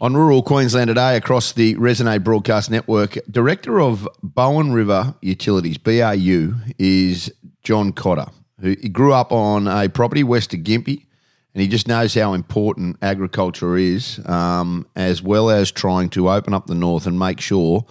On Rural Queensland today, across the Resonate Broadcast Network, Director of Bowen River Utilities, BRU, is John Cotter, who grew up on a property west of Gympie, and he just knows how important agriculture is, um, as well as trying to open up the north and make sure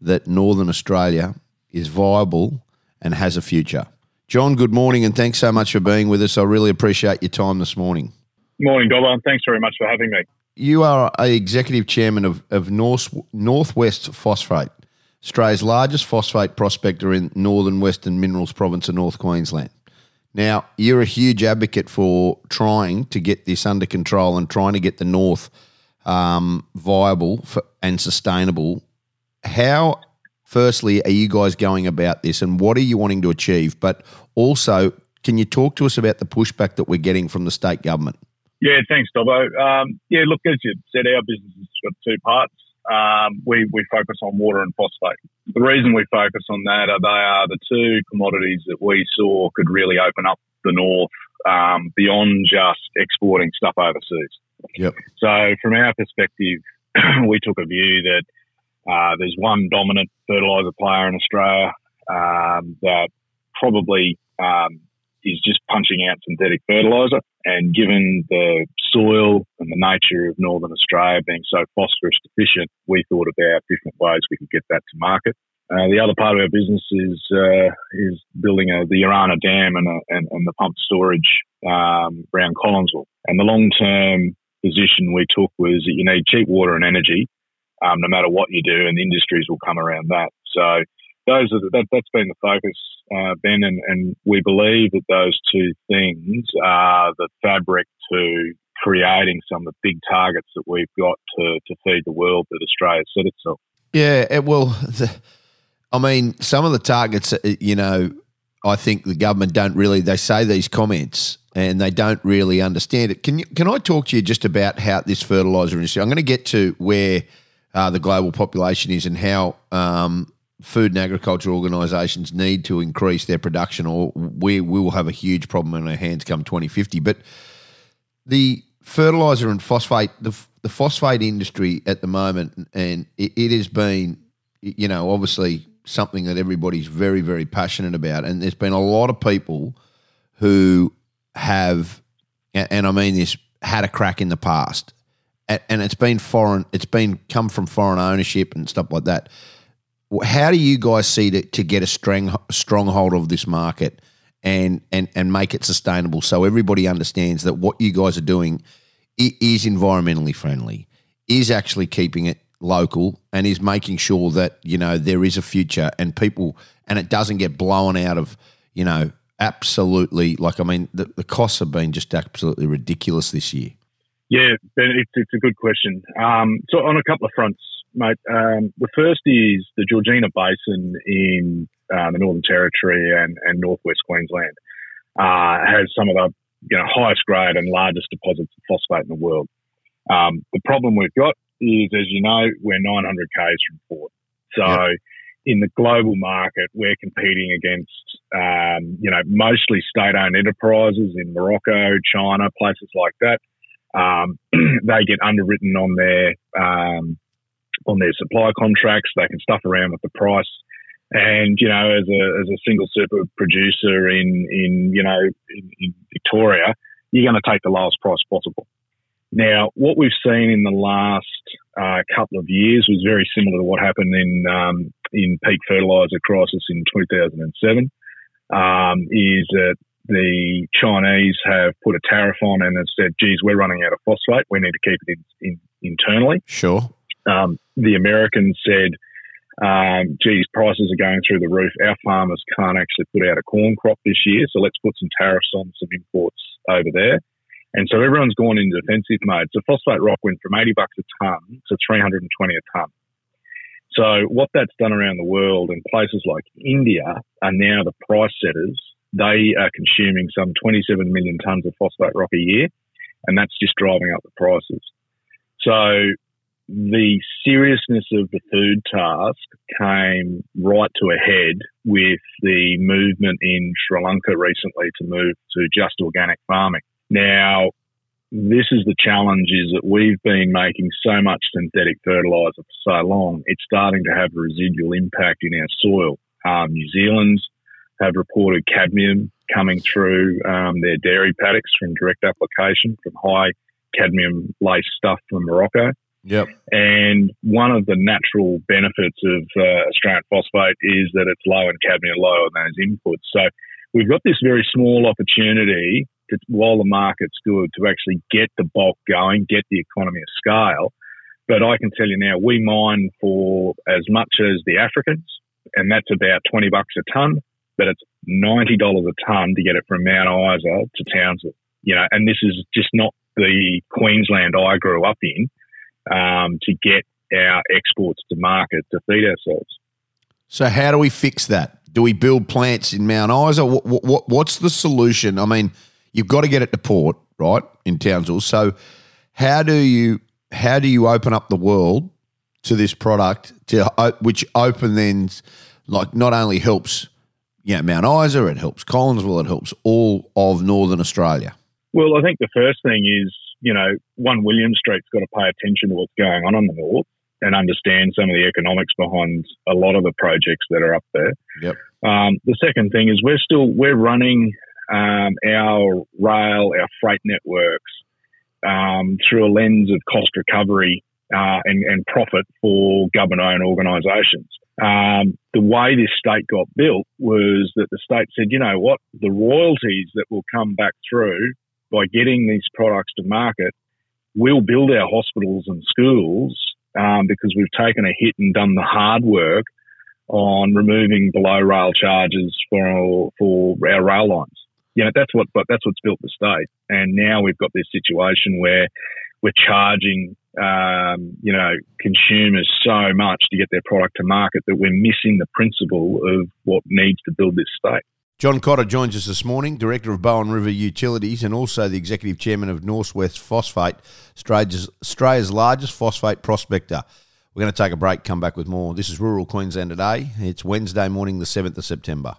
that Northern Australia is viable and has a future. John, good morning, and thanks so much for being with us. I really appreciate your time this morning. Morning, Dobber, and thanks very much for having me you are a executive chairman of, of North, Northwest Phosphate, Australia's largest phosphate prospector in northern Western Minerals Province of North Queensland. Now, you're a huge advocate for trying to get this under control and trying to get the North um, viable for, and sustainable. How, firstly, are you guys going about this and what are you wanting to achieve? But also, can you talk to us about the pushback that we're getting from the state government? Yeah, thanks, Dobbo. Um, yeah, look, as you said, our business has got two parts. Um, we, we focus on water and phosphate. The reason we focus on that are they are the two commodities that we saw could really open up the north um, beyond just exporting stuff overseas. Yep. So, from our perspective, we took a view that uh, there's one dominant fertiliser player in Australia um, that probably um, is just punching out synthetic fertiliser. And given the soil and the nature of Northern Australia being so phosphorus deficient, we thought about different ways we could get that to market. Uh, the other part of our business is uh, is building a, the Urannah Dam and, a, and, and, the pump storage um, around Collinsville. And the long term position we took was that you need cheap water and energy, um, no matter what you do, and the industries will come around that. So those are the, that, has been the focus, uh, Ben, and, and we believe that those two things are the fabric to creating some of the big targets that we've got to, to feed the world that Australia set itself. Yeah, it, well, I mean, some of the targets, uh, you know, I think the government don't really. They say these comments and they don't really understand it. Can you, can I talk to you just about how this fertilizer industry? I'm going to get to where uh, the global population is and how um, food and agriculture organisations need to increase their production, or we, will have a huge problem in our hands come 2050. But the fertiliser and phosphate, the, the phosphate industry at the moment, and it, it has been, you know, obviously something that everybody's very, very passionate about. And there's been a lot of people who have, and I mean this, had a crack in the past. And it's been foreign, it's been come from foreign ownership and stuff like that. How do you guys see to, to get a strong stronghold of this market and, and and make it sustainable so everybody understands that what you guys are doing is environmentally friendly, is actually keeping it local, and is making sure that you know there is a future and people and it doesn't get blown out of you know absolutely like I mean the, the costs have been just absolutely ridiculous this year. Yeah, it's, it's a good question. Um, so on a couple of fronts, mate. Um, the first is the Georgina Basin in uh, the Northern Territory and, and northwest Queensland uh, has some of the you know highest grade and largest deposits of phosphate in the world. Um, the problem we've got is, as you know, we're 900 k's from port. So yep. in the global market, we're competing against um, you know mostly state-owned enterprises in Morocco, China, places like that. Um, they get underwritten on their um, on their supply contracts. They can stuff around with the price. And you know, as a as a single super producer in in you know in, in Victoria, you're going to take the lowest price possible. Now, what we've seen in the last uh, couple of years was very similar to what happened in um, in peak fertilizer crisis in 2007. Um, is that the Chinese have put a tariff on and have said, "Geez, we're running out of phosphate. We need to keep it in, in, internally." Sure. Um, the Americans said, um, geez, prices are going through the roof. Our farmers can't actually put out a corn crop this year, so let's put some tariffs on some imports over there. And so everyone's gone into defensive mode. So phosphate rock went from 80 bucks a tonne to 320 a tonne. So what that's done around the world and places like India are now the price setters. They are consuming some 27 million tonnes of phosphate rock a year, and that's just driving up the prices. So the seriousness of the food task came right to a head with the movement in Sri Lanka recently to move to just organic farming. Now, this is the challenge is that we've been making so much synthetic fertiliser for so long, it's starting to have a residual impact in our soil. Um, New Zealand's have reported cadmium coming through um, their dairy paddocks from direct application from high cadmium laced stuff from Morocco. Yep. And one of the natural benefits of uh, Australian phosphate is that it's low in cadmium, low in those inputs. So we've got this very small opportunity to, while the market's good to actually get the bulk going, get the economy of scale. But I can tell you now, we mine for as much as the Africans, and that's about 20 bucks a ton, but it's $90 a ton to get it from Mount Isa to Townsville. You know, and this is just not the Queensland I grew up in um, to get our exports to market to feed ourselves. So, how do we fix that? Do we build plants in Mount Isa? What, what, what's the solution? I mean, you've got to get it to port, right, in Townsville. So, how do you how do you open up the world to this product, to which open then, like, not only helps you know, Mount Isa, it helps Collinsville, it helps all of Northern Australia. Well, I think the first thing is, you know, one William Street's got to pay attention to what's going on in the north and understand some of the economics behind a lot of the projects that are up there. Yep. Um, the second thing is we're still we're running um, our rail, our freight networks um, through a lens of cost recovery uh, and, and, profit for government-owned organisations. Um, the way this state got built was that the state said, you know what, the royalties that will come back through by getting these products to market we'll build our hospitals and schools um, because we've taken a hit and done the hard work on removing below rail charges for our, for our rail lines. You know, that's what but that's what's built the state. And now we've got this situation where we're charging um, you know consumers so much to get their product to market that we're missing the principle of what needs to build this state. John Cotter joins us this morning, Director of Bowen River Utilities and also the Executive Chairman of Northwest Phosphate, Australia's, Australia's largest phosphate prospector. We're going to take a break, come back with more. This is Rural Queensland Today. It's Wednesday morning, the 7th of September.